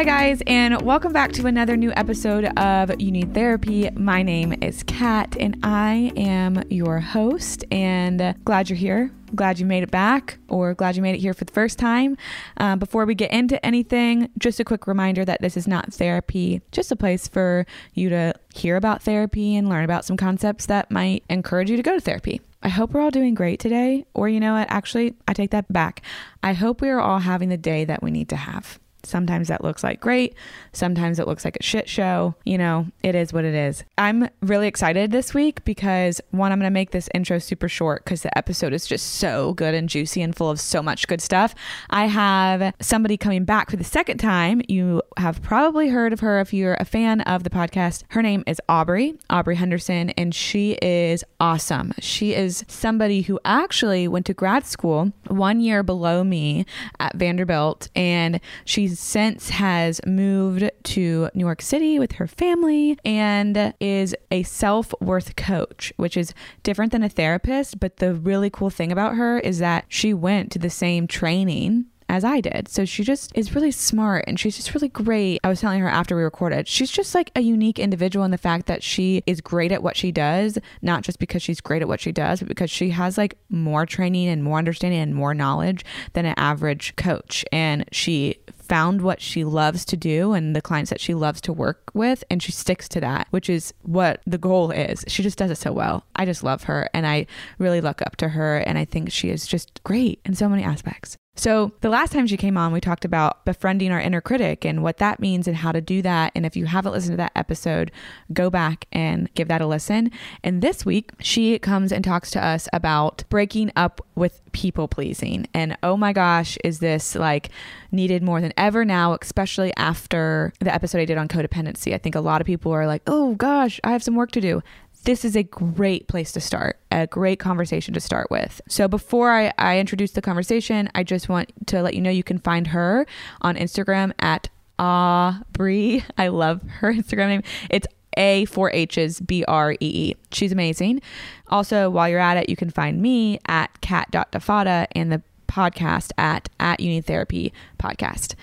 Hi, guys, and welcome back to another new episode of You Need Therapy. My name is Kat, and I am your host. And glad you're here. Glad you made it back, or glad you made it here for the first time. Uh, before we get into anything, just a quick reminder that this is not therapy, just a place for you to hear about therapy and learn about some concepts that might encourage you to go to therapy. I hope we're all doing great today. Or, you know what? Actually, I take that back. I hope we are all having the day that we need to have. Sometimes that looks like great. Sometimes it looks like a shit show. You know, it is what it is. I'm really excited this week because one, I'm going to make this intro super short because the episode is just so good and juicy and full of so much good stuff. I have somebody coming back for the second time. You have probably heard of her if you're a fan of the podcast. Her name is Aubrey, Aubrey Henderson, and she is awesome. She is somebody who actually went to grad school one year below me at Vanderbilt, and she's since has moved to New York City with her family and is a self worth coach, which is different than a therapist. But the really cool thing about her is that she went to the same training as I did. So she just is really smart and she's just really great. I was telling her after we recorded, she's just like a unique individual in the fact that she is great at what she does, not just because she's great at what she does, but because she has like more training and more understanding and more knowledge than an average coach. And she found what she loves to do and the clients that she loves to work with and she sticks to that which is what the goal is she just does it so well i just love her and i really look up to her and i think she is just great in so many aspects so, the last time she came on, we talked about befriending our inner critic and what that means and how to do that. And if you haven't listened to that episode, go back and give that a listen. And this week, she comes and talks to us about breaking up with people pleasing. And oh my gosh, is this like needed more than ever now, especially after the episode I did on codependency? I think a lot of people are like, oh gosh, I have some work to do this is a great place to start, a great conversation to start with. So before I, I introduce the conversation, I just want to let you know you can find her on Instagram at Aubrey. I love her Instagram name. It's A four H's B R E E. She's amazing. Also, while you're at it, you can find me at cat.defada and the podcast at at Need Therapy podcast.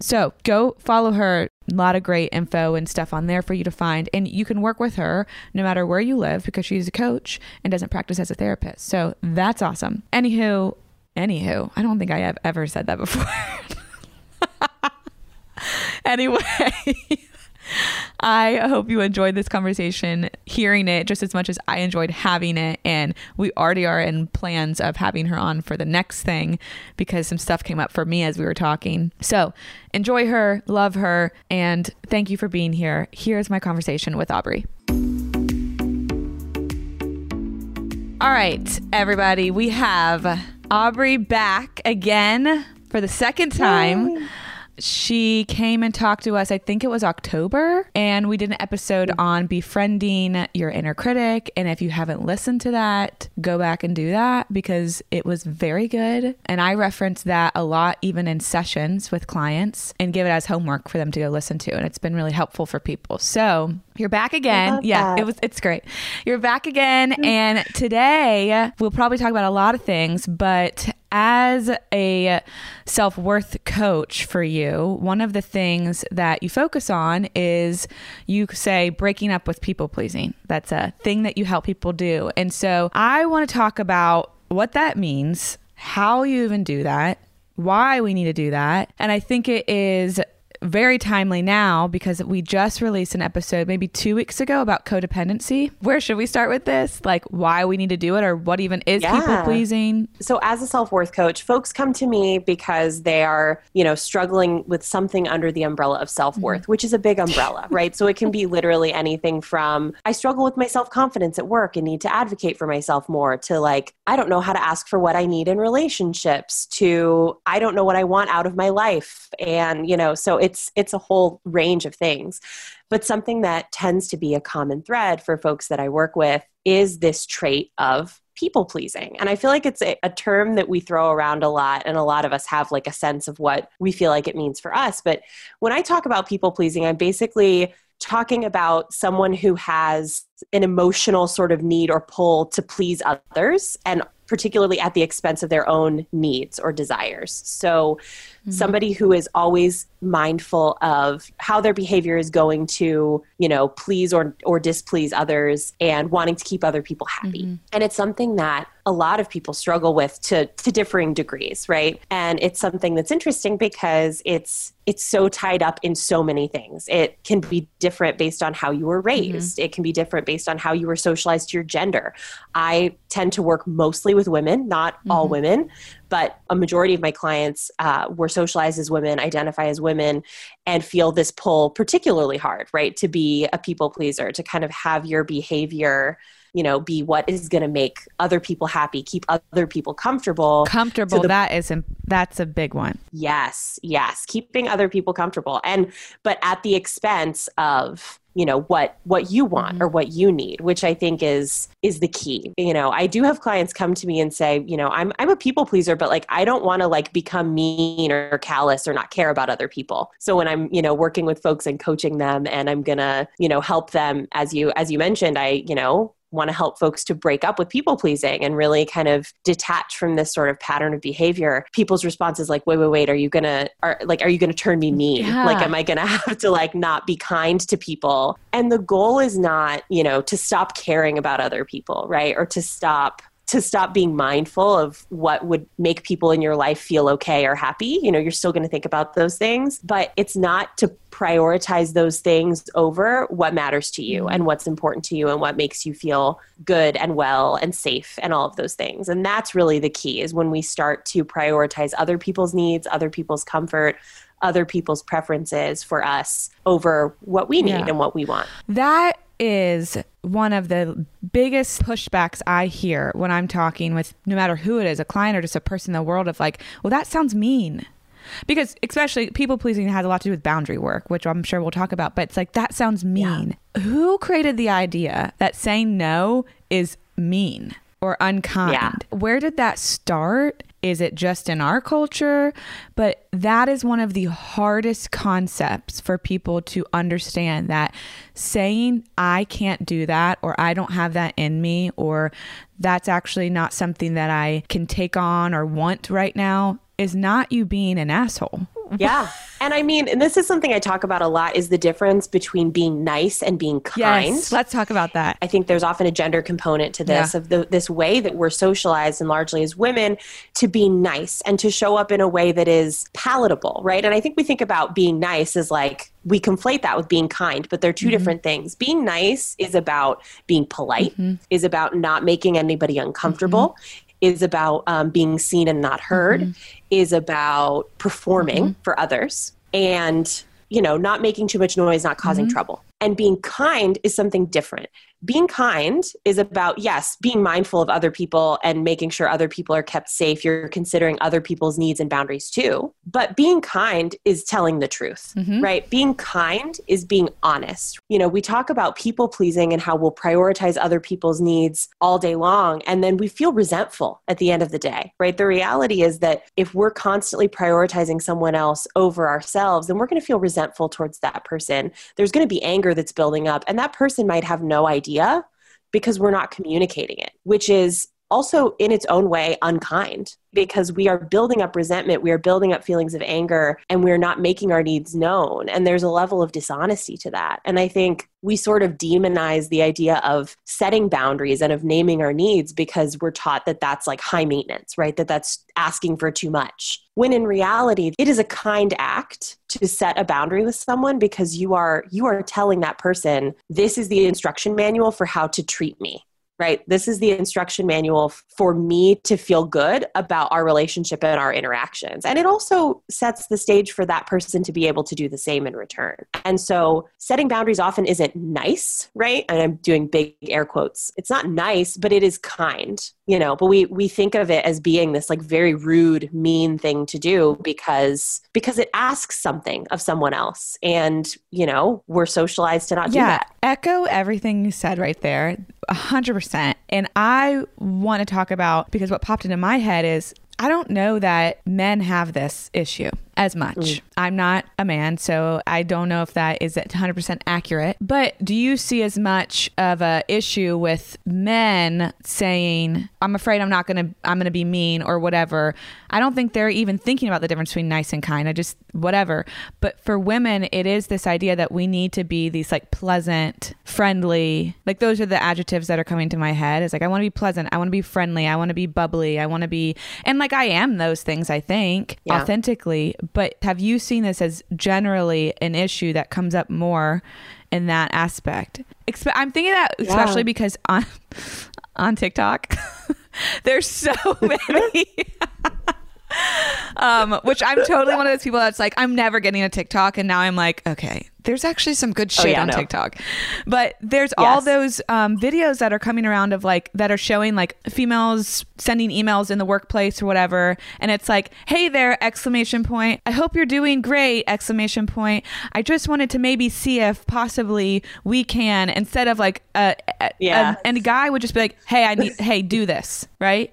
So go follow her. A lot of great info and stuff on there for you to find. And you can work with her no matter where you live because she's a coach and doesn't practice as a therapist. So that's awesome. Anywho, anywho, I don't think I have ever said that before. anyway. I hope you enjoyed this conversation, hearing it just as much as I enjoyed having it. And we already are in plans of having her on for the next thing because some stuff came up for me as we were talking. So enjoy her, love her, and thank you for being here. Here's my conversation with Aubrey. All right, everybody, we have Aubrey back again for the second time. She came and talked to us, I think it was October, and we did an episode mm. on befriending your inner critic. And if you haven't listened to that, go back and do that because it was very good. And I reference that a lot, even in sessions with clients, and give it as homework for them to go listen to. And it's been really helpful for people. So you're back again. Yeah, that. it was it's great. You're back again mm. and today we'll probably talk about a lot of things, but as a self-worth coach for you, one of the things that you focus on is you say breaking up with people pleasing. That's a thing that you help people do. And so I want to talk about what that means, how you even do that, why we need to do that. And I think it is very timely now because we just released an episode maybe two weeks ago about codependency. Where should we start with this? Like why we need to do it or what even is Yeah. people pleasing? So as a self-worth coach, folks come to me because they are, you know, struggling with something under the umbrella of self-worth, Mm-hmm. which is a big umbrella, right? So it can be literally anything from I struggle with my self-confidence at work and need to advocate for myself more to like I don't know how to ask for what I need in relationships to I don't know what I want out of my life and, you know, so it's it's a whole range of things. But something that tends to be a common thread for folks that I work with is this trait of people pleasing. And I feel like it's a, a term that we throw around a lot, and a lot of us have like a sense of what we feel like it means for us. But when I talk about people pleasing, I'm basically talking about someone who has an emotional sort of need or pull to please others and particularly at the expense of their own needs or desires. So Mm-hmm. somebody who is always mindful of how their behavior is going to, you know, please or or displease others and wanting to keep other people happy. Mm-hmm. And it's something that a lot of people struggle with to to differing degrees, right? And it's something that's interesting because it's it's so tied up in so many things. It can be different based on how you were mm-hmm. raised. It can be different based on how you were socialized to your gender. I tend to work mostly with women, not all women, but a majority of my clients uh, were socialized as women, identify as women, and feel this pull particularly hard, right? To be a people pleaser, to kind of have your behavior, you know, be what is going to make other people happy, keep other people comfortable. Comfortable, the that is that's a big one. Yes, yes, keeping other people comfortable and but at the expense of you know what what you want mm-hmm. or what you need which i think is is the key. You know i do have clients come to me and say you know i'm i'm a people pleaser but like i don't want to like become mean or callous or not care about other people. So when i'm you know working with folks and coaching them and i'm gonna you know help them as you as you mentioned i you know want to help folks to break up with people pleasing and really kind of detach from this sort of pattern of behavior. People's response is like wait wait wait are you gonna are like are you gonna turn me mean? Yeah. like am i gonna have to like not be kind to people? And the goal is not you know to stop caring about other people right? Or to stop to stop being mindful of what would make people in your life feel okay or happy. You know, you're still going to think about those things, but it's not to prioritize those things over what matters to you mm-hmm. and what's important to you and what makes you feel good and well and safe and all of those things. And that's really the key is when we start to prioritize other people's needs, other people's comfort, other people's preferences for us over what we need Yeah. and what we want. That is one of the biggest pushbacks I hear when I'm talking with no matter who it is, a client or just a person in the world of like, well, that sounds mean. Because especially people pleasing has a lot to do with boundary work, which I'm sure we'll talk about, but it's like that sounds mean. Who created the idea that saying no is mean or unkind? Yeah. Where did that start? Is it just in our culture? But that is one of the hardest concepts for people to understand that saying, I can't do that, or I don't have that in me, or that's actually not something that I can take on or want right now is not you being an asshole. yeah. And I mean, and this is something I talk about a lot is the difference between being nice and being kind. Yes, let's talk about that. I think there's often a gender component to this Yeah. of the, this way that we're socialized and largely as women to be nice and to show up in a way that is palatable, right? And I think we think about being nice as like we conflate that with being kind, but they're 2 mm-hmm. different things. Being nice is about being polite, mm-hmm. is about not making anybody uncomfortable. Mm-hmm. Is about um, being seen and not heard, mm-hmm. is about performing mm-hmm. for others, and you know, not making too much noise, not causing mm-hmm. trouble. And being kind is something different. Being kind is about, yes, being mindful of other people and making sure other people are kept safe. You're considering other people's needs and boundaries too. But being kind is telling the truth, mm-hmm. right? Being kind is being honest. You know, we talk about people pleasing and how we'll prioritize other people's needs all day long. And then we feel resentful at the end of the day, right? The reality is that if we're constantly prioritizing someone else over ourselves, then we're going to feel resentful towards that person. There's going to be anger that's building up, and that person might have no idea because we're not communicating it, which is also in its own way unkind because we are building up resentment, we are building up feelings of anger, and we're not making our needs known. And there's a level of dishonesty to that. And I think we sort of demonize the idea of setting boundaries and of naming our needs because we're taught that that's like high maintenance, right? That that's asking for too much. When in reality, it is a kind act to set a boundary with someone because you are you are telling that person this is the instruction manual for how to treat me right? This is the instruction manual for me to feel good about our relationship and our interactions. And it also sets the stage for that person to be able to do the same in return. And so setting boundaries often isn't nice, right? And I'm doing big air quotes. It's not nice, but it is kind, you know, but we we think of it as being this like very rude, mean thing to do because because it asks something of someone else. And, you know, we're socialized to not do that. Echo everything you said right there. 100%. And I want to talk about because what popped into my head is I don't know that men have this issue as much. Mm. I'm not a man, so I don't know if that is 100% accurate. But do you see as much of a issue with men saying, "I'm afraid I'm not going to I'm going to be mean or whatever." I don't think they're even thinking about the difference between nice and kind. I just whatever. But for women, it is this idea that we need to be these like pleasant, friendly. Like those are the adjectives that are coming to my head. It's like I want to be pleasant, I want to be friendly, I want to be bubbly, I want to be and like I am those things I think yeah. authentically but have you seen this as generally an issue that comes up more in that aspect? I'm thinking that especially because on on TikTok, there's so many. um, which I'm totally one of those people that's like, I'm never getting a TikTok, and now I'm like, okay, there's actually some good oh, shit oh, yeah, on no. TikTok. But there's yes. all those um, videos that are coming around of like that are showing like females sending emails in the workplace or whatever, and it's like, "Hey there!" exclamation point. I hope you're doing great! exclamation point. I just wanted to maybe see if possibly we can instead of like a, a yeah, a, and a guy would just be like, "Hey, I need, hey, do this," right? right?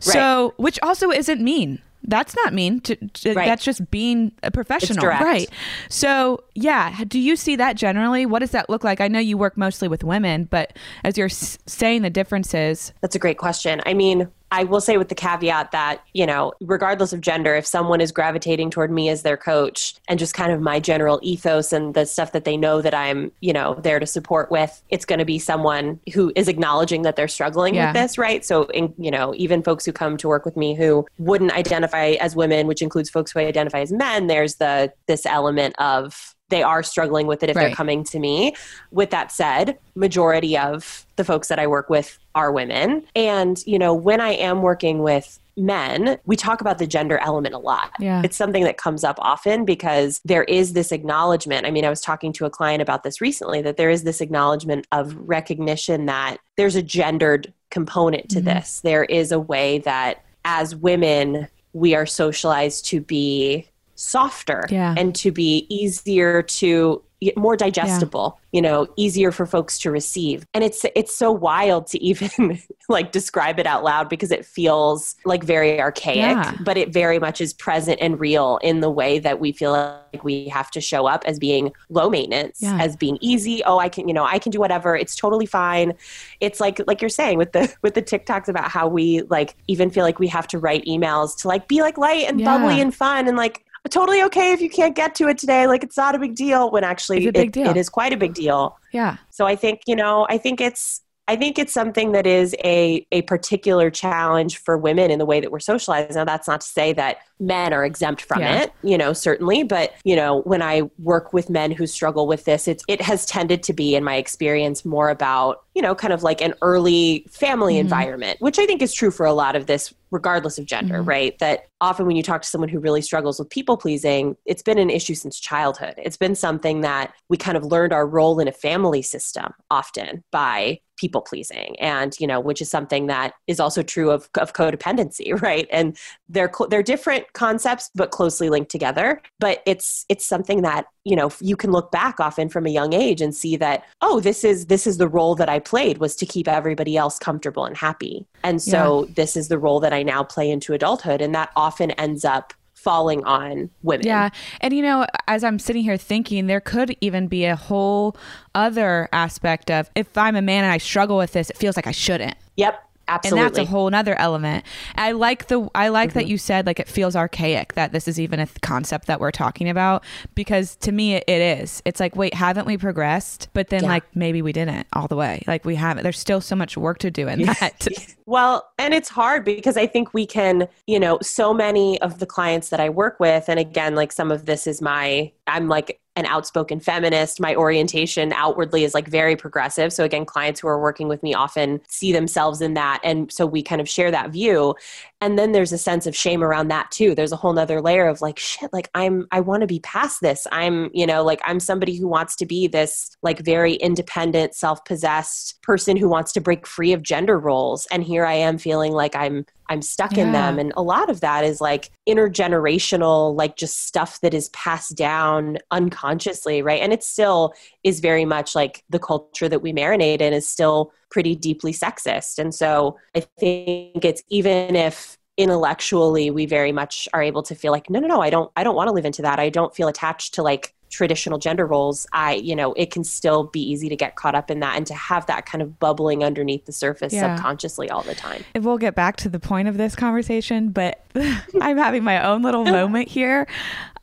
So, which also isn't mean that's not mean to, to right. that's just being a professional. Right. So yeah do you see that generally? What does that look like? I know you work mostly with women but as you're s- saying the differences. That's a great question. I mean I will say with the caveat that, you know, regardless of gender, if someone is gravitating toward me as their coach and just kind of my general ethos and the stuff that they know that I'm, you know, there to support with, it's going to be someone who is acknowledging that they're struggling yeah. with this, right? So, in, you know, even folks who come to work with me who wouldn't identify as women, which includes folks who identify as men, there's the this element of they are struggling with it if right. they're coming to me. With that said, majority of the folks that I work with are women. And, you know, when I am working with men, we talk about the gender element a lot. Yeah. It's something that comes up often because there is this acknowledgement. I mean, I was talking to a client about this recently that there is this acknowledgement of recognition that there's a gendered component to mm-hmm. this. There is a way that as women, we are socialized to be softer yeah. and to be easier to more digestible yeah. you know easier for folks to receive and it's it's so wild to even like describe it out loud because it feels like very archaic yeah. but it very much is present and real in the way that we feel like we have to show up as being low maintenance yeah. as being easy oh i can you know i can do whatever it's totally fine it's like like you're saying with the with the tiktoks about how we like even feel like we have to write emails to like be like light and bubbly and fun and like totally okay if you can't get to it today. Like it's not a big deal when actually it, it is quite a big deal. Yeah. So I think, you know, I think it's I think it's something that is a, a particular challenge for women in the way that we're socialized. Now, that's not to say that men are exempt from yeah. it, you know, certainly. But, you know, when I work with men who struggle with this, it's, it has tended to be, in my experience, more about, you know, kind of like an early family mm-hmm. environment, which I think is true for a lot of this regardless of gender, mm-hmm. right? That often when you talk to someone who really struggles with people pleasing, it's been an issue since childhood. It's been something that we kind of learned our role in a family system often by people pleasing and you know which is something that is also true of, of codependency right and they're they're different concepts but closely linked together but it's it's something that you know you can look back often from a young age and see that oh this is this is the role that i played was to keep everybody else comfortable and happy and so yeah. this is the role that i now play into adulthood and that often ends up falling on women. Yeah. And you know, as I'm sitting here thinking, there could even be a whole other aspect of if I'm a man and I struggle with this, it feels like I shouldn't. Yep. Absolutely. And that's a whole other element. I like the I like mm-hmm. that you said like it feels archaic that this is even a th- concept that we're talking about because to me it, it is. It's like wait, haven't we progressed? But then yeah. like maybe we didn't all the way. Like we haven't. There's still so much work to do in that. well, and it's hard because I think we can, you know, so many of the clients that I work with and again like some of this is my I'm like an outspoken feminist. My orientation outwardly is like very progressive. So, again, clients who are working with me often see themselves in that. And so we kind of share that view. And then there's a sense of shame around that too. There's a whole nother layer of like, shit, like I'm, I want to be past this. I'm, you know, like I'm somebody who wants to be this like very independent, self possessed person who wants to break free of gender roles. And here I am feeling like I'm I'm stuck yeah. in them. And a lot of that is like intergenerational, like just stuff that is passed down unconsciously, right? And it still is very much like the culture that we marinate in is still pretty deeply sexist. And so I think it's even if intellectually we very much are able to feel like no no no i don't i don't want to live into that i don't feel attached to like traditional gender roles i you know it can still be easy to get caught up in that and to have that kind of bubbling underneath the surface yeah. subconsciously all the time if we'll get back to the point of this conversation but i'm having my own little moment here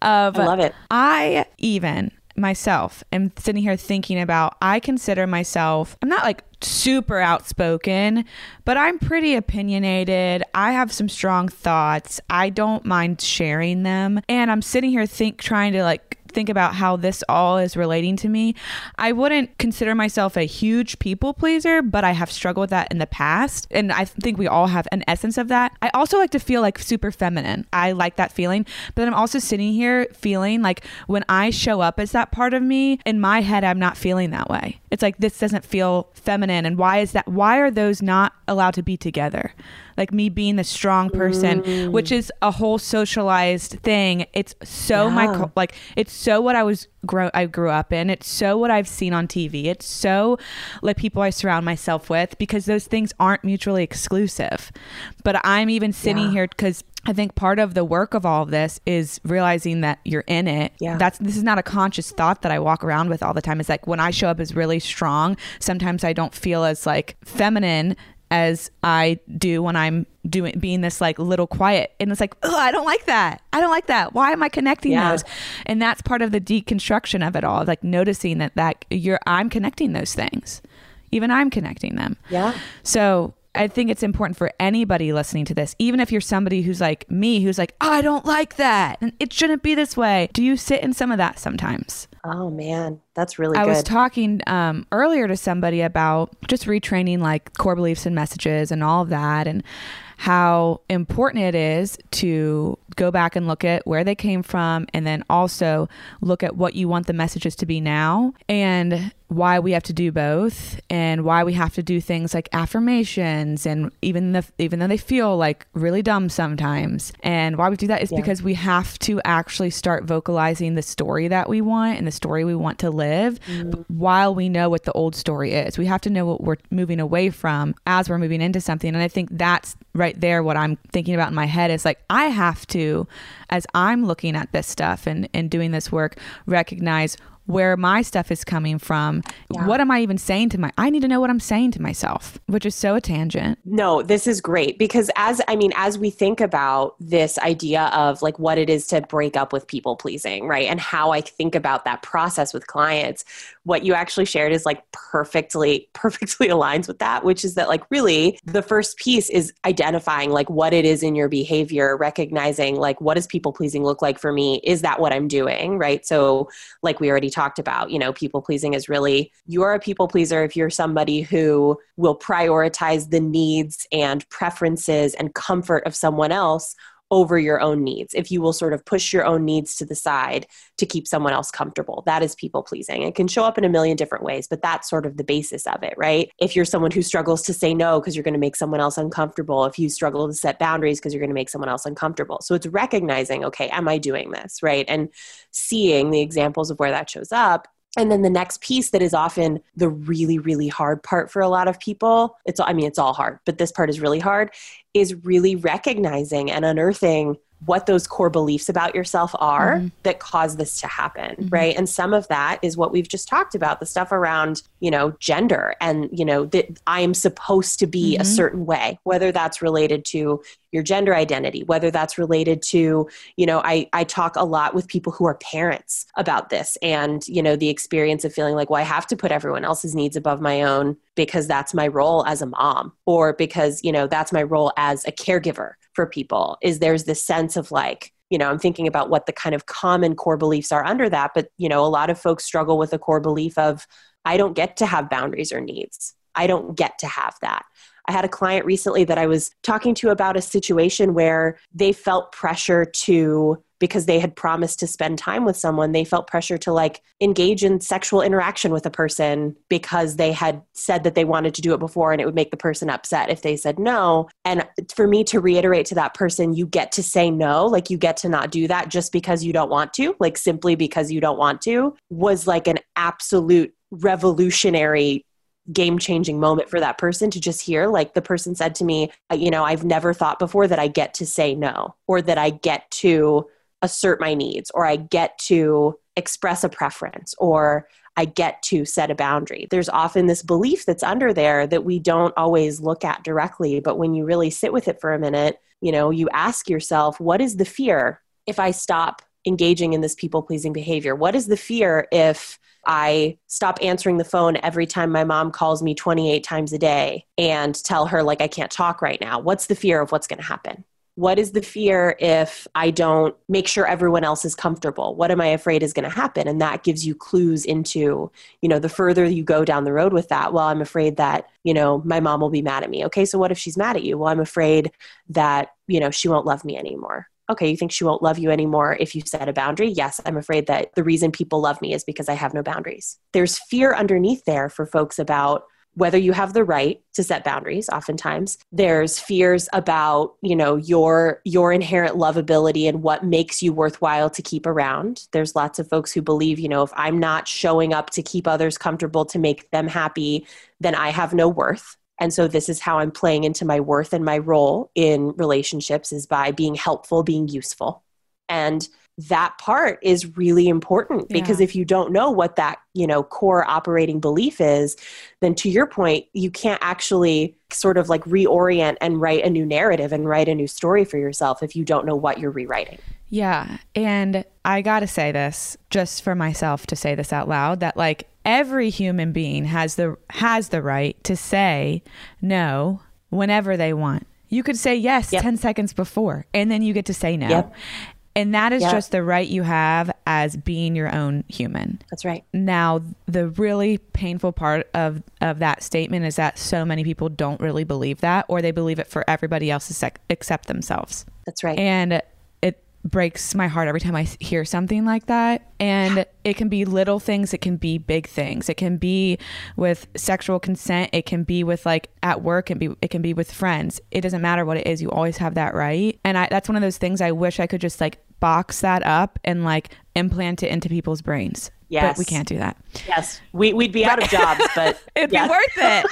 of i love it i even myself am sitting here thinking about I consider myself I'm not like super outspoken, but I'm pretty opinionated. I have some strong thoughts. I don't mind sharing them. And I'm sitting here think trying to like think about how this all is relating to me, I wouldn't consider myself a huge people pleaser, but I have struggled with that in the past. And I think we all have an essence of that. I also like to feel like super feminine. I like that feeling. But I'm also sitting here feeling like when I show up as that part of me, in my head, I'm not feeling that way. It's like this doesn't feel feminine. And why is that? Why are those not allowed to be together? Like me being the strong person, mm. which is a whole socialized thing. It's so yeah. my like it's so what I was grow I grew up in. It's so what I've seen on TV. It's so like people I surround myself with because those things aren't mutually exclusive. But I'm even sitting yeah. here because I think part of the work of all of this is realizing that you're in it. Yeah. That's this is not a conscious thought that I walk around with all the time. It's like when I show up as really strong, sometimes I don't feel as like feminine as I do when I'm doing being this like little quiet. And it's like oh I don't like that. I don't like that. Why am I connecting yeah. those? And that's part of the deconstruction of it all like noticing that that you're I'm connecting those things. Even I'm connecting them. Yeah. So I think it's important for anybody listening to this, even if you're somebody who's like me, who's like, oh, I don't like that. And it shouldn't be this way. Do you sit in some of that sometimes? Oh, man. That's really I good. was talking um, earlier to somebody about just retraining like core beliefs and messages and all of that. And how important it is to go back and look at where they came from and then also look at what you want the messages to be now and why we have to do both and why we have to do things like affirmations and even the even though they feel like really dumb sometimes and why we do that is yeah. because we have to actually start vocalizing the story that we want and the story we want to live mm-hmm. while we know what the old story is we have to know what we're moving away from as we're moving into something and i think that's right there what i'm thinking about in my head is like i have to as i'm looking at this stuff and and doing this work recognize where my stuff is coming from. Yeah. What am I even saying to my I need to know what I'm saying to myself, which is so a tangent. No, this is great because as I mean as we think about this idea of like what it is to break up with people pleasing, right? And how I think about that process with clients, what you actually shared is like perfectly perfectly aligns with that, which is that like really the first piece is identifying like what it is in your behavior, recognizing like what does people pleasing look like for me? Is that what I'm doing, right? So like we already talked about. You know, people pleasing is really you're a people pleaser if you're somebody who will prioritize the needs and preferences and comfort of someone else over your own needs. If you will sort of push your own needs to the side to keep someone else comfortable, that is people pleasing. It can show up in a million different ways, but that's sort of the basis of it, right? If you're someone who struggles to say no because you're going to make someone else uncomfortable, if you struggle to set boundaries because you're going to make someone else uncomfortable. So it's recognizing, okay, am I doing this, right? And seeing the examples of where that shows up and then the next piece that is often the really really hard part for a lot of people it's i mean it's all hard but this part is really hard is really recognizing and unearthing what those core beliefs about yourself are mm-hmm. that cause this to happen mm-hmm. right and some of that is what we've just talked about the stuff around you know gender and you know that i am supposed to be mm-hmm. a certain way whether that's related to your gender identity whether that's related to you know i i talk a lot with people who are parents about this and you know the experience of feeling like well i have to put everyone else's needs above my own because that's my role as a mom or because you know that's my role as a caregiver for people is there's this sense of like you know i'm thinking about what the kind of common core beliefs are under that but you know a lot of folks struggle with the core belief of i don't get to have boundaries or needs. I don't get to have that I had a client recently that I was talking to about a situation where they felt pressure to because they had promised to spend time with someone, they felt pressure to like engage in sexual interaction with a person because they had said that they wanted to do it before and it would make the person upset if they said no. And for me to reiterate to that person, you get to say no, like you get to not do that just because you don't want to, like simply because you don't want to, was like an absolute revolutionary game changing moment for that person to just hear. Like the person said to me, you know, I've never thought before that I get to say no or that I get to assert my needs or I get to express a preference or I get to set a boundary. There's often this belief that's under there that we don't always look at directly, but when you really sit with it for a minute, you know, you ask yourself, what is the fear if I stop engaging in this people pleasing behavior? What is the fear if I stop answering the phone every time my mom calls me 28 times a day and tell her, like, I can't talk right now? What's the fear of what's going to happen? What is the fear if I don't make sure everyone else is comfortable? What am I afraid is going to happen? And that gives you clues into, you know, the further you go down the road with that, well, I'm afraid that, you know, my mom will be mad at me. Okay, so what if she's mad at you? Well, I'm afraid that, you know, she won't love me anymore. Okay, you think she won't love you anymore if you set a boundary? Yes, I'm afraid that the reason people love me is because I have no boundaries. There's fear underneath there for folks about whether you have the right to set boundaries oftentimes there's fears about you know your your inherent lovability and what makes you worthwhile to keep around there's lots of folks who believe you know if i'm not showing up to keep others comfortable to make them happy then i have no worth and so this is how i'm playing into my worth and my role in relationships is by being helpful being useful. And that part is really important because yeah. if you don't know what that you know core operating belief is then to your point you can't actually sort of like reorient and write a new narrative and write a new story for yourself if you don't know what you're rewriting. Yeah. And i gotta say this just for myself to say this out loud that like every human being has the has the right to say no whenever they want you could say yes yep. 10 seconds before and then you get to say no yep. And that is yep. just the right you have as being your own human. That's right. Now, the really painful part of, of that statement is that so many people don't really believe that, or they believe it for everybody else except themselves. That's right. And breaks my heart every time I hear something like that. And it can be little things, it can be big things. It can be with sexual consent, it can be with like at work, and be it can be with friends. It doesn't matter what it is, you always have that right. And I, that's one of those things I wish I could just like box that up and like implant it into people's brains. Yes. But we can't do that. Yes. We, we'd be out of jobs, but it'd yes. be worth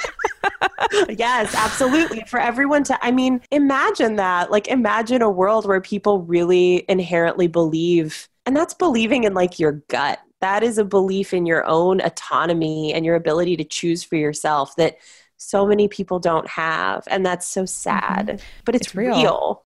it. yes, absolutely. For everyone to, I mean, imagine that. Like, imagine a world where people really inherently believe, and that's believing in like your gut. That is a belief in your own autonomy and your ability to choose for yourself that so many people don't have. And that's so sad, mm-hmm. but it's, it's real. real.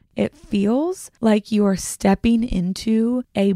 It feels like you are stepping into a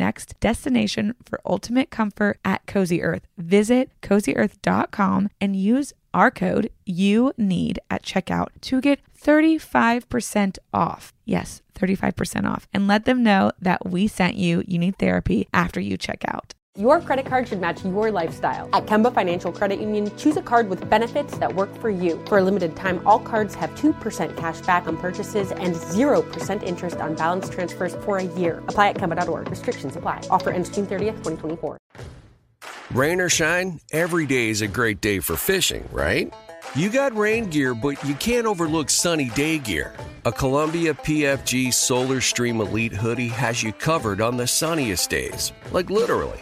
next destination for ultimate comfort at Cozy Earth. Visit cozyearth.com and use our code you need at checkout to get 35% off. Yes, 35% off. And let them know that we sent you You Need Therapy after you check out. Your credit card should match your lifestyle. At Kemba Financial Credit Union, choose a card with benefits that work for you. For a limited time, all cards have 2% cash back on purchases and 0% interest on balance transfers for a year. Apply at Kemba.org. Restrictions apply. Offer ends June 30th, 2024. Rain or shine, every day is a great day for fishing, right? You got rain gear, but you can't overlook sunny day gear. A Columbia PFG Solar Stream Elite hoodie has you covered on the sunniest days. Like literally.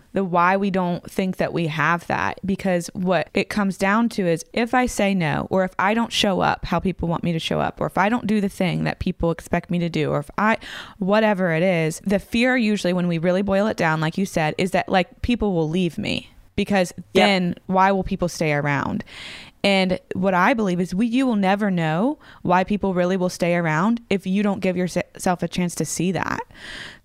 the why we don't think that we have that because what it comes down to is if I say no or if I don't show up how people want me to show up or if I don't do the thing that people expect me to do or if I whatever it is the fear usually when we really boil it down like you said is that like people will leave me because then yep. why will people stay around and what I believe is we you will never know why people really will stay around if you don't give yourself a chance to see that.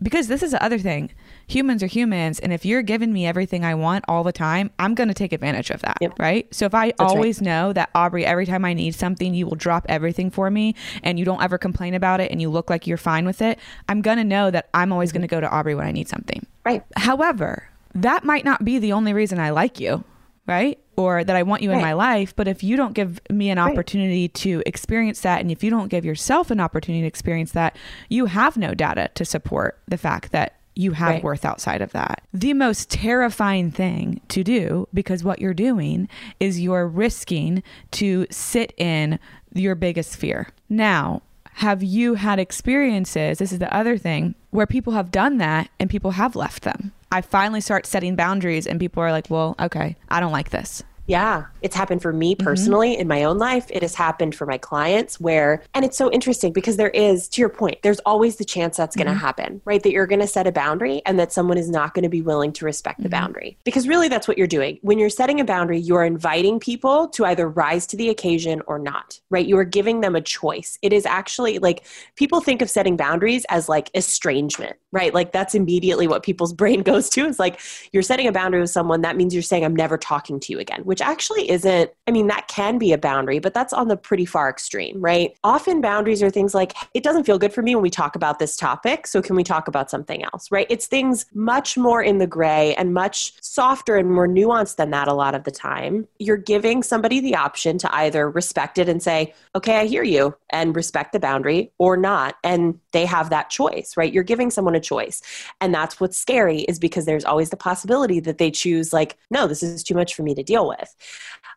Because this is the other thing. Humans are humans and if you're giving me everything I want all the time, I'm going to take advantage of that, yep. right? So if I That's always right. know that Aubrey every time I need something you will drop everything for me and you don't ever complain about it and you look like you're fine with it, I'm going to know that I'm always mm-hmm. going to go to Aubrey when I need something. Right. However, that might not be the only reason I like you, right? or that I want you right. in my life. But if you don't give me an opportunity to experience that, and if you don't give yourself an opportunity to experience that, you have no data to support the fact that you have right. worth outside of that. The most terrifying thing to do, because what you're doing is you're risking to sit in your biggest fear. Now, have you had experiences? This is the other thing where people have done that and people have left them. I finally start setting boundaries and people are like, well, okay, I don't like this. Yeah, it's happened for me mm-hmm. personally mm-hmm. in my own life. It has happened for my clients where, and it's so interesting because there is, to your point, there's always the chance that's going to mm-hmm. happen, right? That you're going to set a boundary and that someone is not going to be willing to respect mm-hmm. the boundary. Because really, that's what you're doing. When you're setting a boundary, you're inviting people to either rise to the occasion or not, right? You are giving them a choice. It is actually like people think of setting boundaries as like estrangement, right? Like that's immediately what people's brain goes to. Is like you're setting a boundary with someone, that means you're saying, I'm never talking to you again, which actually isn't, I mean, that can be a boundary, but that's on the pretty far extreme, right? Often boundaries are things like, it doesn't feel good for me when we talk about this topic, so can we talk about something else, right? It's things much more in the gray and much softer and more nuanced than that a lot of the time. You're giving somebody the option to either respect it and say, okay, I hear you, and respect the boundary or not. And they have that choice, right? You're giving someone a choice. And that's what's scary is because there's always the possibility that they choose, like, no, this is too much for me to deal with.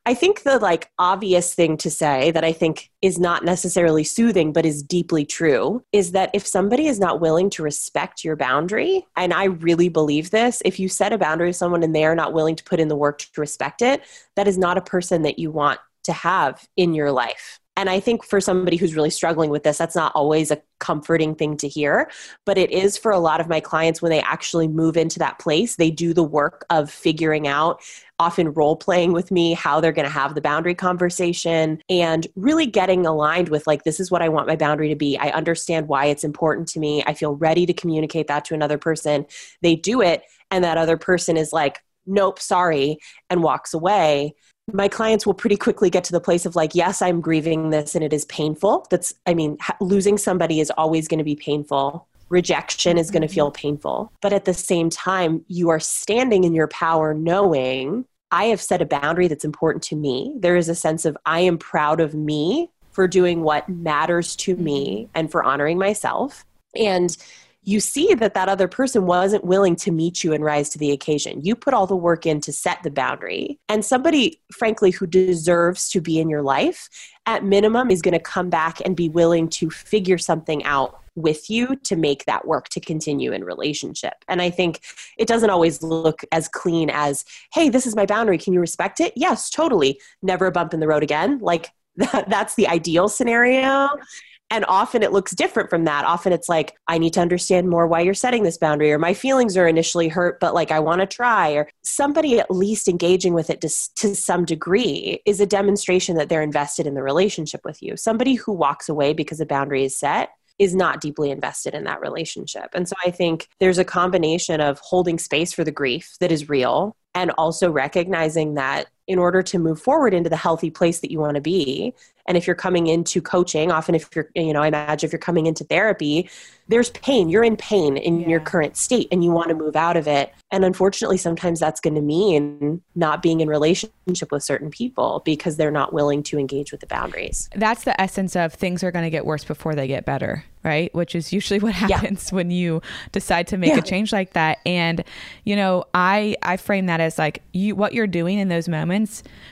I think the like obvious thing to say that I think is not necessarily soothing but is deeply true is that if somebody is not willing to respect your boundary, and I really believe this, if you set a boundary with someone and they are not willing to put in the work to respect it, that is not a person that you want to have in your life. And I think for somebody who's really struggling with this, that's not always a comforting thing to hear. But it is for a lot of my clients when they actually move into that place, they do the work of figuring out, often role playing with me, how they're going to have the boundary conversation and really getting aligned with like, this is what I want my boundary to be. I understand why it's important to me. I feel ready to communicate that to another person. They do it, and that other person is like, nope, sorry, and walks away my clients will pretty quickly get to the place of like yes i'm grieving this and it is painful. That's i mean losing somebody is always going to be painful. Rejection is going to feel mm-hmm. painful. But at the same time you are standing in your power knowing i have set a boundary that's important to me. There is a sense of i am proud of me for doing what matters to me mm-hmm. and for honoring myself. And you see that that other person wasn't willing to meet you and rise to the occasion. You put all the work in to set the boundary. And somebody, frankly, who deserves to be in your life, at minimum, is going to come back and be willing to figure something out with you to make that work to continue in relationship. And I think it doesn't always look as clean as, hey, this is my boundary. Can you respect it? Yes, totally. Never a bump in the road again. Like, that, that's the ideal scenario and often it looks different from that often it's like i need to understand more why you're setting this boundary or my feelings are initially hurt but like i want to try or somebody at least engaging with it to, to some degree is a demonstration that they're invested in the relationship with you somebody who walks away because a boundary is set is not deeply invested in that relationship. And so I think there's a combination of holding space for the grief that is real and also recognizing that in order to move forward into the healthy place that you want to be and if you're coming into coaching often if you're you know i imagine if you're coming into therapy there's pain you're in pain in yeah. your current state and you want to move out of it and unfortunately sometimes that's going to mean not being in relationship with certain people because they're not willing to engage with the boundaries that's the essence of things are going to get worse before they get better right which is usually what happens yeah. when you decide to make yeah. a change like that and you know i i frame that as like you what you're doing in those moments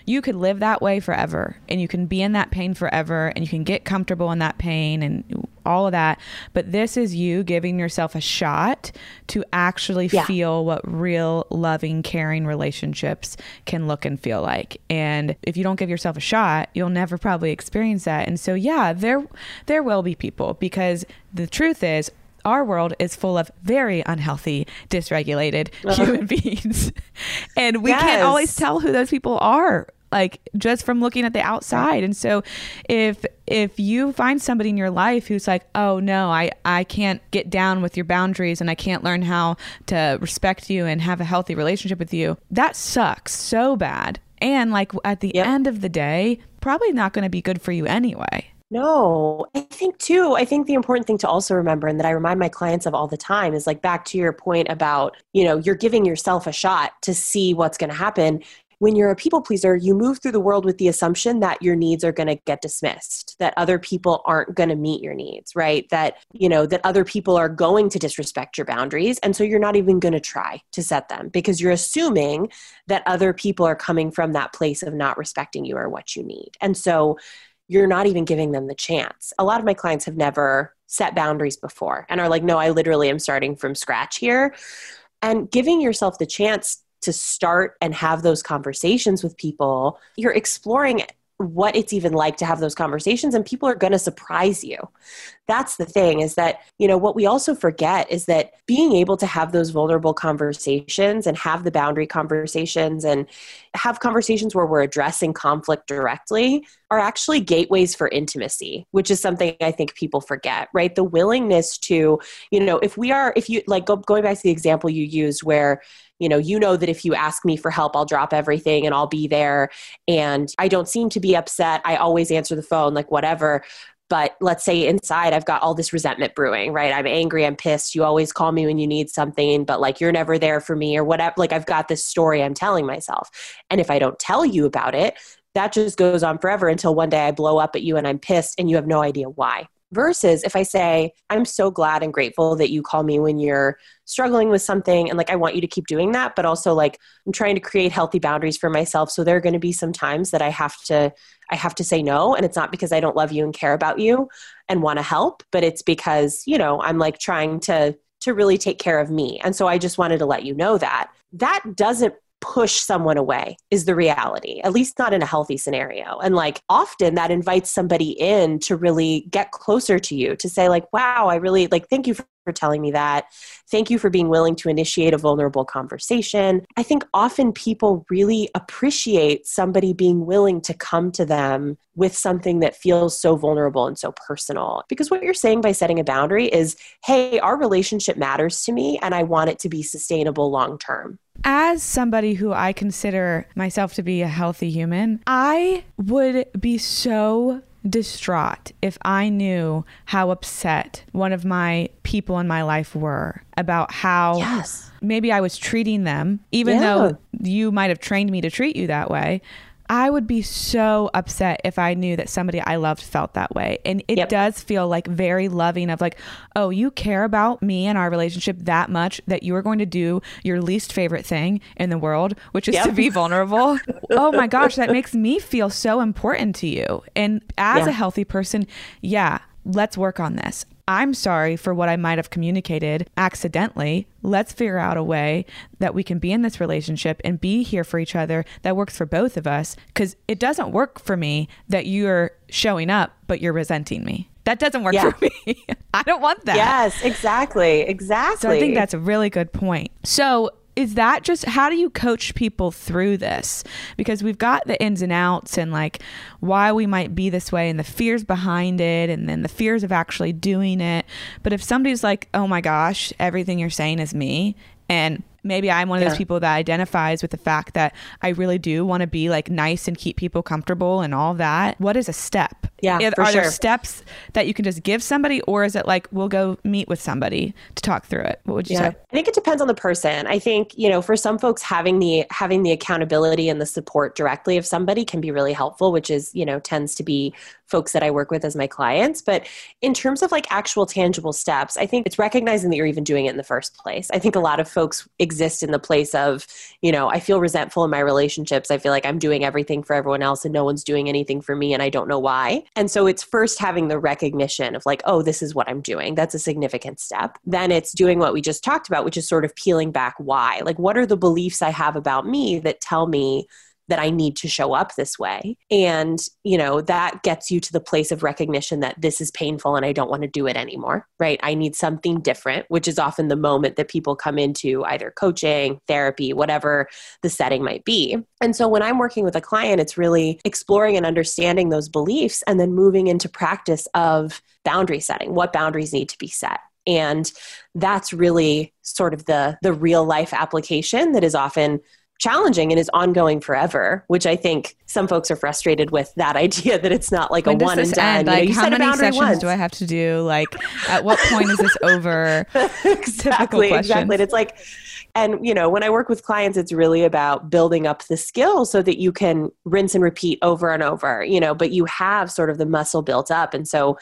you could live that way forever and you can be in that pain forever and you can get comfortable in that pain and all of that. But this is you giving yourself a shot to actually yeah. feel what real loving caring relationships can look and feel like. And if you don't give yourself a shot you'll never probably experience that. And so yeah there there will be people because the truth is our world is full of very unhealthy, dysregulated uh-huh. human beings. and we yes. can't always tell who those people are like just from looking at the outside and so if if you find somebody in your life who's like oh no i i can't get down with your boundaries and i can't learn how to respect you and have a healthy relationship with you that sucks so bad and like at the yep. end of the day probably not going to be good for you anyway no, I think too, I think the important thing to also remember and that I remind my clients of all the time is like back to your point about, you know, you're giving yourself a shot to see what's going to happen. When you're a people pleaser, you move through the world with the assumption that your needs are going to get dismissed, that other people aren't going to meet your needs, right? That, you know, that other people are going to disrespect your boundaries. And so you're not even going to try to set them because you're assuming that other people are coming from that place of not respecting you or what you need. And so you're not even giving them the chance. A lot of my clients have never set boundaries before and are like, no, I literally am starting from scratch here. And giving yourself the chance to start and have those conversations with people, you're exploring what it's even like to have those conversations and people are going to surprise you. That's the thing is that you know what we also forget is that being able to have those vulnerable conversations and have the boundary conversations and have conversations where we're addressing conflict directly are actually gateways for intimacy which is something i think people forget right? The willingness to you know if we are if you like go, going back to the example you used where you know you know that if you ask me for help i'll drop everything and i'll be there and i don't seem to be upset i always answer the phone like whatever but let's say inside I've got all this resentment brewing, right? I'm angry, I'm pissed. You always call me when you need something, but like you're never there for me or whatever. Like I've got this story I'm telling myself. And if I don't tell you about it, that just goes on forever until one day I blow up at you and I'm pissed and you have no idea why. Versus if I say, I'm so glad and grateful that you call me when you're struggling with something and like I want you to keep doing that, but also like I'm trying to create healthy boundaries for myself. So there are going to be some times that I have to I have to say no and it's not because I don't love you and care about you and want to help, but it's because, you know, I'm like trying to to really take care of me. And so I just wanted to let you know that. That doesn't push someone away is the reality at least not in a healthy scenario. And like often that invites somebody in to really get closer to you to say like wow i really like thank you for for telling me that. Thank you for being willing to initiate a vulnerable conversation. I think often people really appreciate somebody being willing to come to them with something that feels so vulnerable and so personal. Because what you're saying by setting a boundary is hey, our relationship matters to me and I want it to be sustainable long term. As somebody who I consider myself to be a healthy human, I would be so distraught if I knew how upset one of my people in my life were about how yes. maybe I was treating them, even Yeah. though you might have trained me to treat you that way. I would be so upset if I knew that somebody I loved felt that way. And it Yep. does feel like very loving of like, oh, you care about me and our relationship that much that you are going to do your least favorite thing in the world, which is to be vulnerable. oh my gosh, that makes me feel so important to you. And as Yeah. a healthy person, yeah, let's work on this. I'm sorry for what I might have communicated accidentally. Let's figure out a way that we can be in this relationship and be here for each other that works for both of us. Because it doesn't work for me that you're showing up, but you're resenting me. That doesn't work Yeah. for me. I don't want that. Yes, exactly. Exactly. So I think that's a really good point. So is that just how do you coach people through this? Because we've got the ins and outs and like why we might be this way and the fears behind it and then the fears of actually doing it. But if somebody's like, "Oh my gosh, everything you're saying is me." And maybe I'm one of those people that identifies with the fact that I really do want to be like nice and keep people comfortable and all that. What is a step? Yeah, Are for there sure. steps that you can just give somebody or is it like we'll go meet with somebody to talk through it? What would you Yeah. say? I think it depends on the person. I think, you know, for some folks having the having the accountability and the support directly of somebody can be really helpful, which is, you know, tends to be folks that I work with as my clients. But in terms of like actual tangible steps, I think it's recognizing that you're even doing it in the first place. I think a lot of folks exist in the place of, you know, I feel resentful in my relationships. I feel like I'm doing everything for everyone else and no one's doing anything for me and I don't know why. And so it's first having the recognition of like, oh, this is what I'm doing. That's a significant step. Then it's doing what we just talked about, which is sort of peeling back why. Like, what are the beliefs I have about me that tell me that I need to show up this way. And, you know, that gets you to the place of recognition that this is painful and I don't want to do it anymore, right? I need something different, which is often the moment that people come into either coaching, therapy, whatever the setting might be. And so when I'm working with a client, it's really exploring and understanding those beliefs and then moving into practice of boundary setting, what boundaries need to be set and that's really sort of the the real life application that is often challenging and is ongoing forever which i think some folks are frustrated with that idea that it's not like When a one and done end? You know, you how many sessions once. do I have to do? Like, at what point is this over? exactly exactly and it's like and you know when i work with clients it's really about building up the skill so that you can rinse and repeat over and over you know but you have sort of the muscle built up and so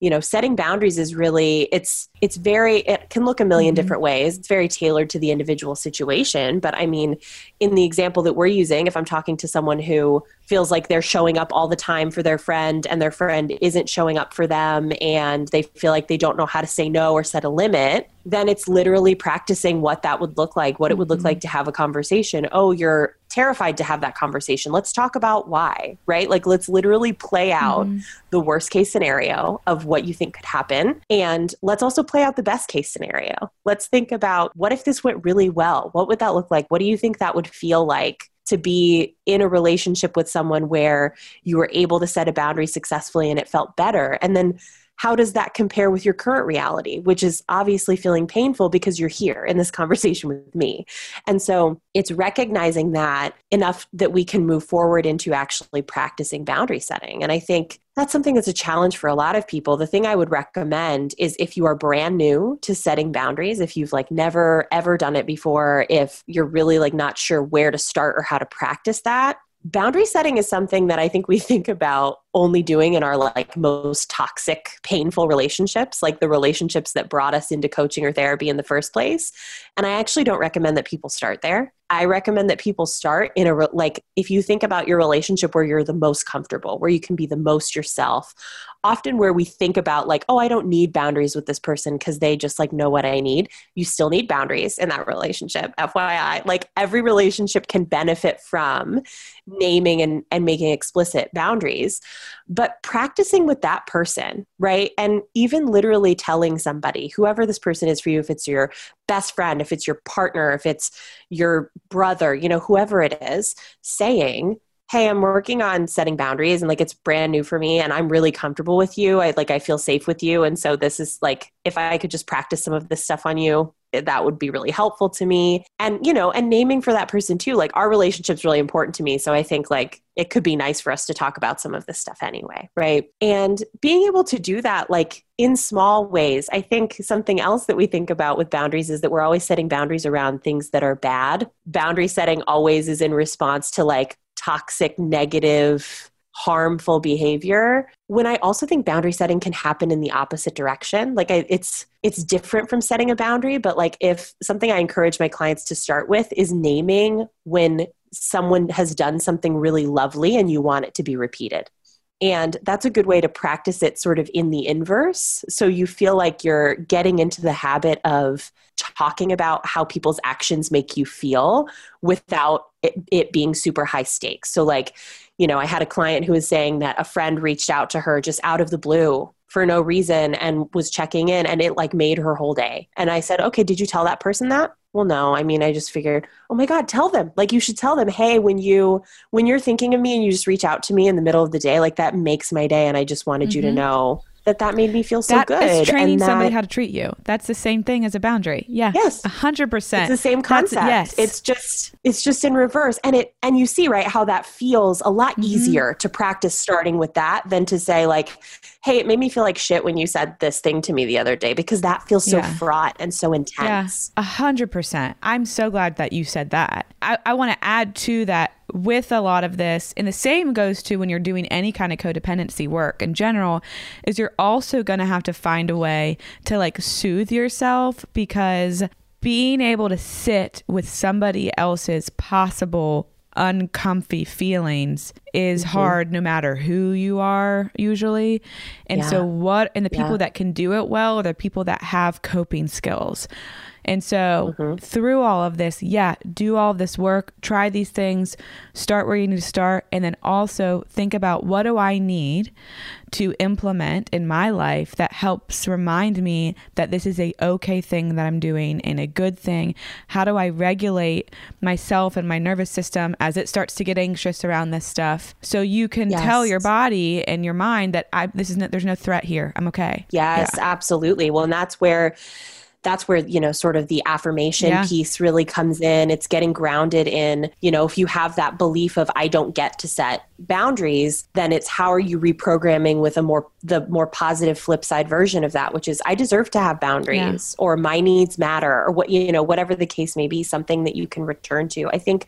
you know setting boundaries is really it's it's very it can look a 1000000 mm-hmm. different ways. It's very tailored to the individual situation. But i mean in the example that we're using if i'm talking to someone who feels like they're showing up all the time for their friend and their friend isn't showing up for them and they feel like they don't know how to say no or set a limit then it's literally practicing what that would look like what it would look mm-hmm. like to have a conversation. Oh you're terrified to have that conversation. Let's talk about why right? Like let's literally play out mm-hmm. the worst case scenario of what you think could happen. And let's also play out the best case scenario. Let's think about what if this went really well? What would that look like? What do you think that would feel like to be in a relationship with someone where you were able to set a boundary successfully and it felt better? And then how does that compare with your current reality which is obviously feeling painful because you're here in this conversation with me and so it's recognizing that enough that we can move forward into actually practicing boundary setting and i think that's something that's a challenge for a lot of people. The thing I would recommend is if you are brand new to setting boundaries, if you've like never ever done it before, if you're really like not sure where to start or how to practice that, boundary setting is something that I think we think about only doing in our like most toxic, painful relationships, like the relationships that brought us into coaching or therapy in the first place. And I actually don't recommend that people start there. I recommend that people start in a like if you think about your relationship where you're the most comfortable, where you can be the most yourself. Often where we think about like, oh, I don't need boundaries with this person because they just like know what I need. You still need boundaries in that relationship. FYI, like every relationship can benefit from naming and, and making explicit boundaries, but practicing with that person, right? And even literally telling somebody, whoever this person is for you, if it's your best friend, if it's your partner, if it's your brother, you know, whoever it is, saying, hey i'm working on setting boundaries and like it's brand new for me and i'm really comfortable with you. I like i feel safe with you. And so this is like if i could just practice some of this stuff on you eh, that would be really helpful to me. And you know and naming for that person too like our relationship's really important to me. So i think like it could be nice for us to talk about some of this stuff anyway right? And being able to do that like in small ways i think something else that we think about with boundaries is that we're always setting boundaries around things that are bad. Boundary setting always is in response to like toxic negative harmful behavior. When i also think boundary setting can happen in the opposite direction like I, it's it's different from setting a boundary but like if something i encourage my clients to start with is naming when someone has done something really lovely and you want it to be repeated and that's a good way to practice it sort of in the inverse. So you feel like you're getting into the habit of talking about how people's actions make you feel without it, it, being super high stakes. So, like, you know, I had a client who was saying that a friend reached out to her just out of the blue for no reason and was checking in and it like made her whole day. And I said, okay, did you tell that person that? well no i mean i just figured oh my god tell them like you should tell them hey when you when you're thinking of me and you just reach out to me in the middle of the day like that makes my day and i just wanted mm-hmm. you to mm-hmm. know that that made me feel so that good. Is training that, somebody how to treat you. That's the same thing as a boundary. Yeah. Yes. A hundred percent. It's the same concept. That's, yes. It's just it's just in reverse. And it and you see, right, how that feels a lot mm-hmm. easier to practice starting with that than to say like, hey, it made me feel like shit when you said this thing to me the other day because that feels so yeah. fraught and so intense. A hundred percent. I'm so glad that you said that. I, I want to add to that with a lot of this, and the same goes to when you're doing any kind of codependency work in general, is you're also going to have to find a way to like soothe yourself because being able to sit with somebody else's possible uncomfy feelings is mm-hmm. hard no matter who you are usually and yeah. so what and the people yeah. that can do it well are the people that have coping skills and so mm-hmm. through all of this, yeah, do all this work, try these things, start where you need to start, and then also think about what do I need to implement in my life that helps remind me that this is a okay thing that I'm doing and a good thing. How do I regulate myself and my nervous system as it starts to get anxious around this stuff? So you can yes. tell your body and your mind that I this is no, there's no threat here. I'm okay. Yes, yeah. absolutely. Well, and that's where that's where you know sort of the affirmation yeah. piece really comes in it's getting grounded in you know if you have that belief of i don't get to set boundaries then it's how are you reprogramming with a more the more positive flip side version of that which is i deserve to have boundaries yeah. or my needs matter or what you know whatever the case may be something that you can return to i think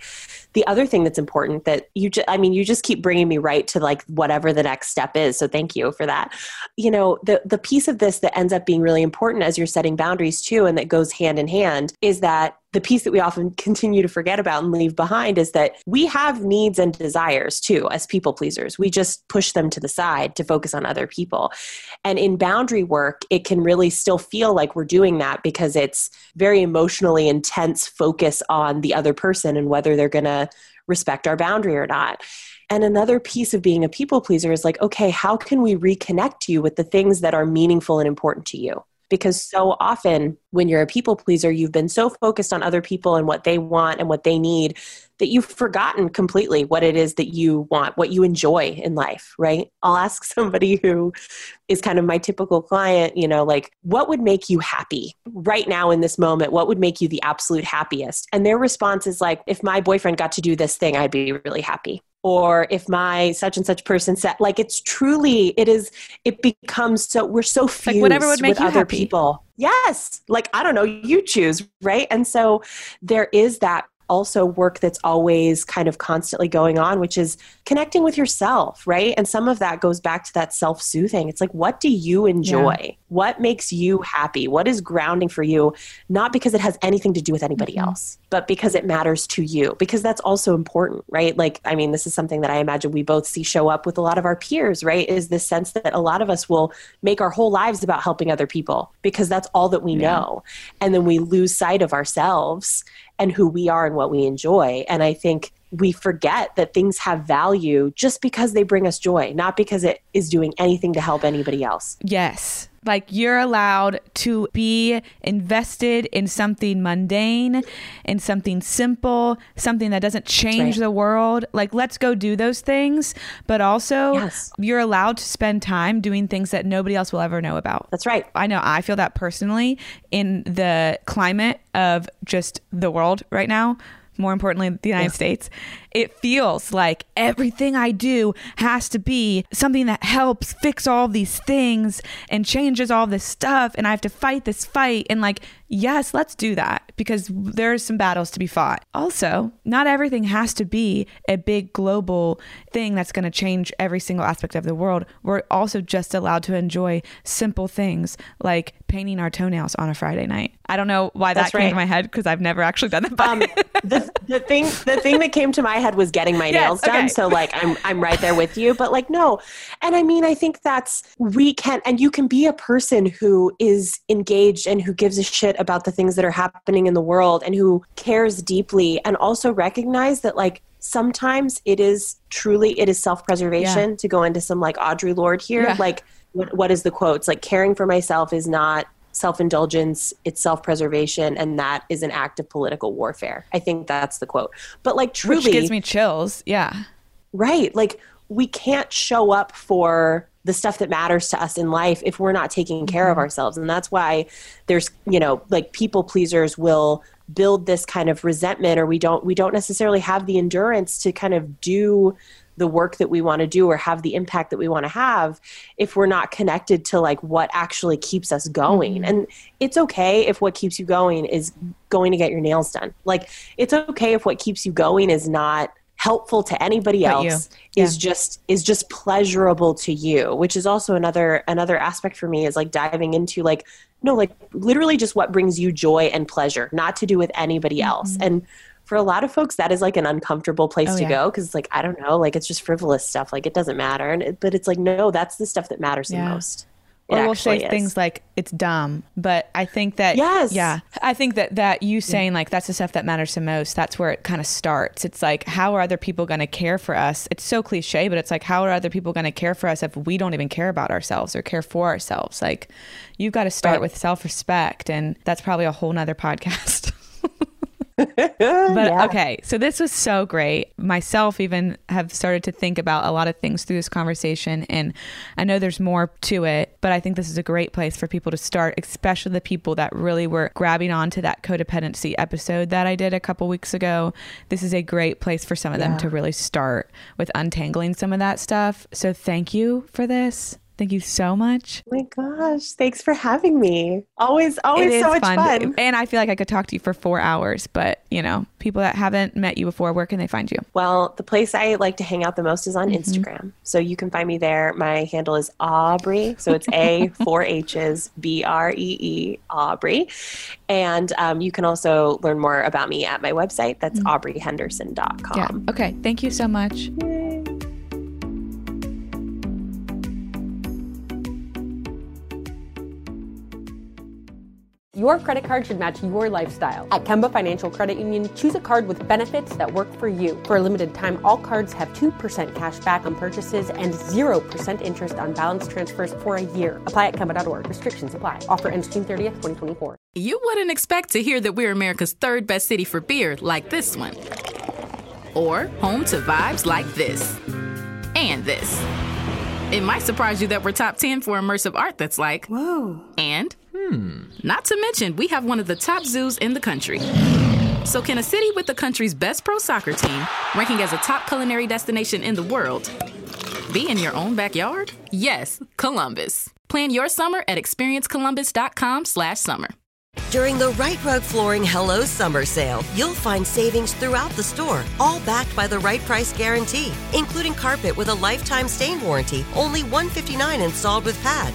the other thing that's important that you just, I mean, you just keep bringing me right to like whatever the next step is. So thank you for that. You know, the, the piece of this that ends up being really important as you're setting boundaries too, and that goes hand in hand is that the piece that we often continue to forget about and leave behind is that we have needs and desires too as people pleasers. We just push them to the side to focus on other people. And in boundary work, it can really still feel like we're doing that because it's very emotionally intense focus on the other person and whether they're going to respect our boundary or not. And another piece of being a people pleaser is like, okay, how can we reconnect you with the things that are meaningful and important to you? Because so often when you're a people pleaser, you've been so focused on other people and what they want and what they need that you've forgotten completely what it is that you want, what you enjoy in life, right? I'll ask somebody who is kind of my typical client, you know, like, what would make you happy right now in this moment? What would make you the absolute happiest? And their response is like, if my boyfriend got to do this thing, I'd be really happy or if my such and such person said like it's truly it is it becomes so we're so fused like whatever would make with other happy. people. Yes. Like i don't know you choose right? And so there is that also work that's always kind of constantly going on, which is connecting with yourself, right? And some of that goes back to that self soothing. It's like, what do you enjoy? Yeah. What makes you happy? What is grounding for you? Not because it has anything to do with anybody mm-hmm. else, but because it matters to you, because that's also important, right? Like, I mean, this is something that I imagine we both see show up with a lot of our peers, right? Is this sense that a lot of us will make our whole lives about helping other people because that's all that we yeah. know. And then we lose sight of ourselves and who we are and what we enjoy. And I think we forget that things have value just because they bring us joy, not because it is doing anything to help anybody else. Yes. Like you're allowed to be invested in something mundane, in something simple, something that doesn't change right. the world. Like let's go do those things, but also yes. you're allowed to spend time doing things that nobody else will ever know about. That's right. I know I feel that personally in the climate of just the world right now more importantly, the United yeah. States, it feels like everything I do has to be something that helps fix all these things and changes all this stuff. And I have to fight this fight. And like, yes, let's do that because there's some battles to be fought. Also, not everything has to be a big global thing that's going to change every single aspect of the world. We're also just allowed to enjoy simple things like painting our toenails on a Friday night. I don't know why that that's came right. to my head because I've never actually done that. Um, the, the thing, the thing that came to my head was getting my yes, nails done. Okay. So like, I'm, I'm right there with you, but like, no. And I mean, I think that's, we can, and you can be a person who is engaged and who gives a shit about the things that are happening in the world and who cares deeply and also recognize that like sometimes it is truly it is self-preservation yeah. to go into some like Audre Lorde here yeah. like what, what is the quotes like caring for myself is not self-indulgence it's self-preservation and that is an act of political warfare. I think that's the quote. But like truly Which gives me chills yeah. Right. Like we can't show up for the stuff that matters to us in life if we're not taking care mm-hmm. of ourselves. And that's why there's you know like people pleasers will build this kind of resentment or we don't we don't necessarily have the endurance to kind of do the work that we want to do or have the impact that we want to have if we're not connected to like what actually keeps us going mm-hmm. and it's okay if what keeps you going is going to get your nails done like it's okay if what keeps you going is not helpful to anybody but else yeah. is just is just pleasurable to you which is also another another aspect for me is like diving into like no like literally just what brings you joy and pleasure not to do with anybody else mm-hmm. and for a lot of folks that is like an uncomfortable place oh, to yeah. go because like i don't know like it's just frivolous stuff like it doesn't matter and it, but it's like no that's the stuff that matters yeah. the most or we'll say is. things like it's dumb but i think that yes yeah i think that that you saying like that's the stuff that matters the most that's where it kind of starts it's like how are other people going to care for us it's so cliche but it's like how are other people going to care for us if we don't even care about ourselves or care for ourselves like you've got to start right. with self-respect and that's probably a whole nother podcast but yeah. okay, so this was so great. Myself even have started to think about a lot of things through this conversation and I know there's more to it, but I think this is a great place for people to start, especially the people that really were grabbing onto that codependency episode that I did a couple weeks ago. This is a great place for some of yeah. them to really start with untangling some of that stuff. So thank you for this. Thank you so much. Oh my gosh. Thanks for having me. Always, always so much fun. fun. And I feel like I could talk to you for four hours, but you know, people that haven't met you before, where can they find you? Well, the place I like to hang out the most is on mm-hmm. Instagram. So you can find me there. My handle is Aubree. So it's A, four H's, B R E E, Aubree. And um, you can also learn more about me at my website. That's mm-hmm. aubreehenderson.com. Yeah. Okay. Thank you so much. Yay. Your credit card should match your lifestyle. At Kemba Financial Credit Union, choose a card with benefits that work for you. For a limited time, all cards have 2% cash back on purchases and 0% interest on balance transfers for a year. Apply at Kemba.org. Restrictions apply. Offer ends June 30th, 2024. You wouldn't expect to hear that we're America's third best city for beer like this one. Or home to vibes like this. And this. It might surprise you that we're top 10 for immersive art that's like, whoa. And Hmm. Not to mention, we have one of the top zoos in the country. So, can a city with the country's best pro soccer team, ranking as a top culinary destination in the world, be in your own backyard? Yes, Columbus. Plan your summer at experiencecolumbus.com/summer. During the Rite Rug Flooring Hello Summer Sale, you'll find savings throughout the store, all backed by the right price guarantee, including carpet with a lifetime stain warranty, only $159 installed with pad.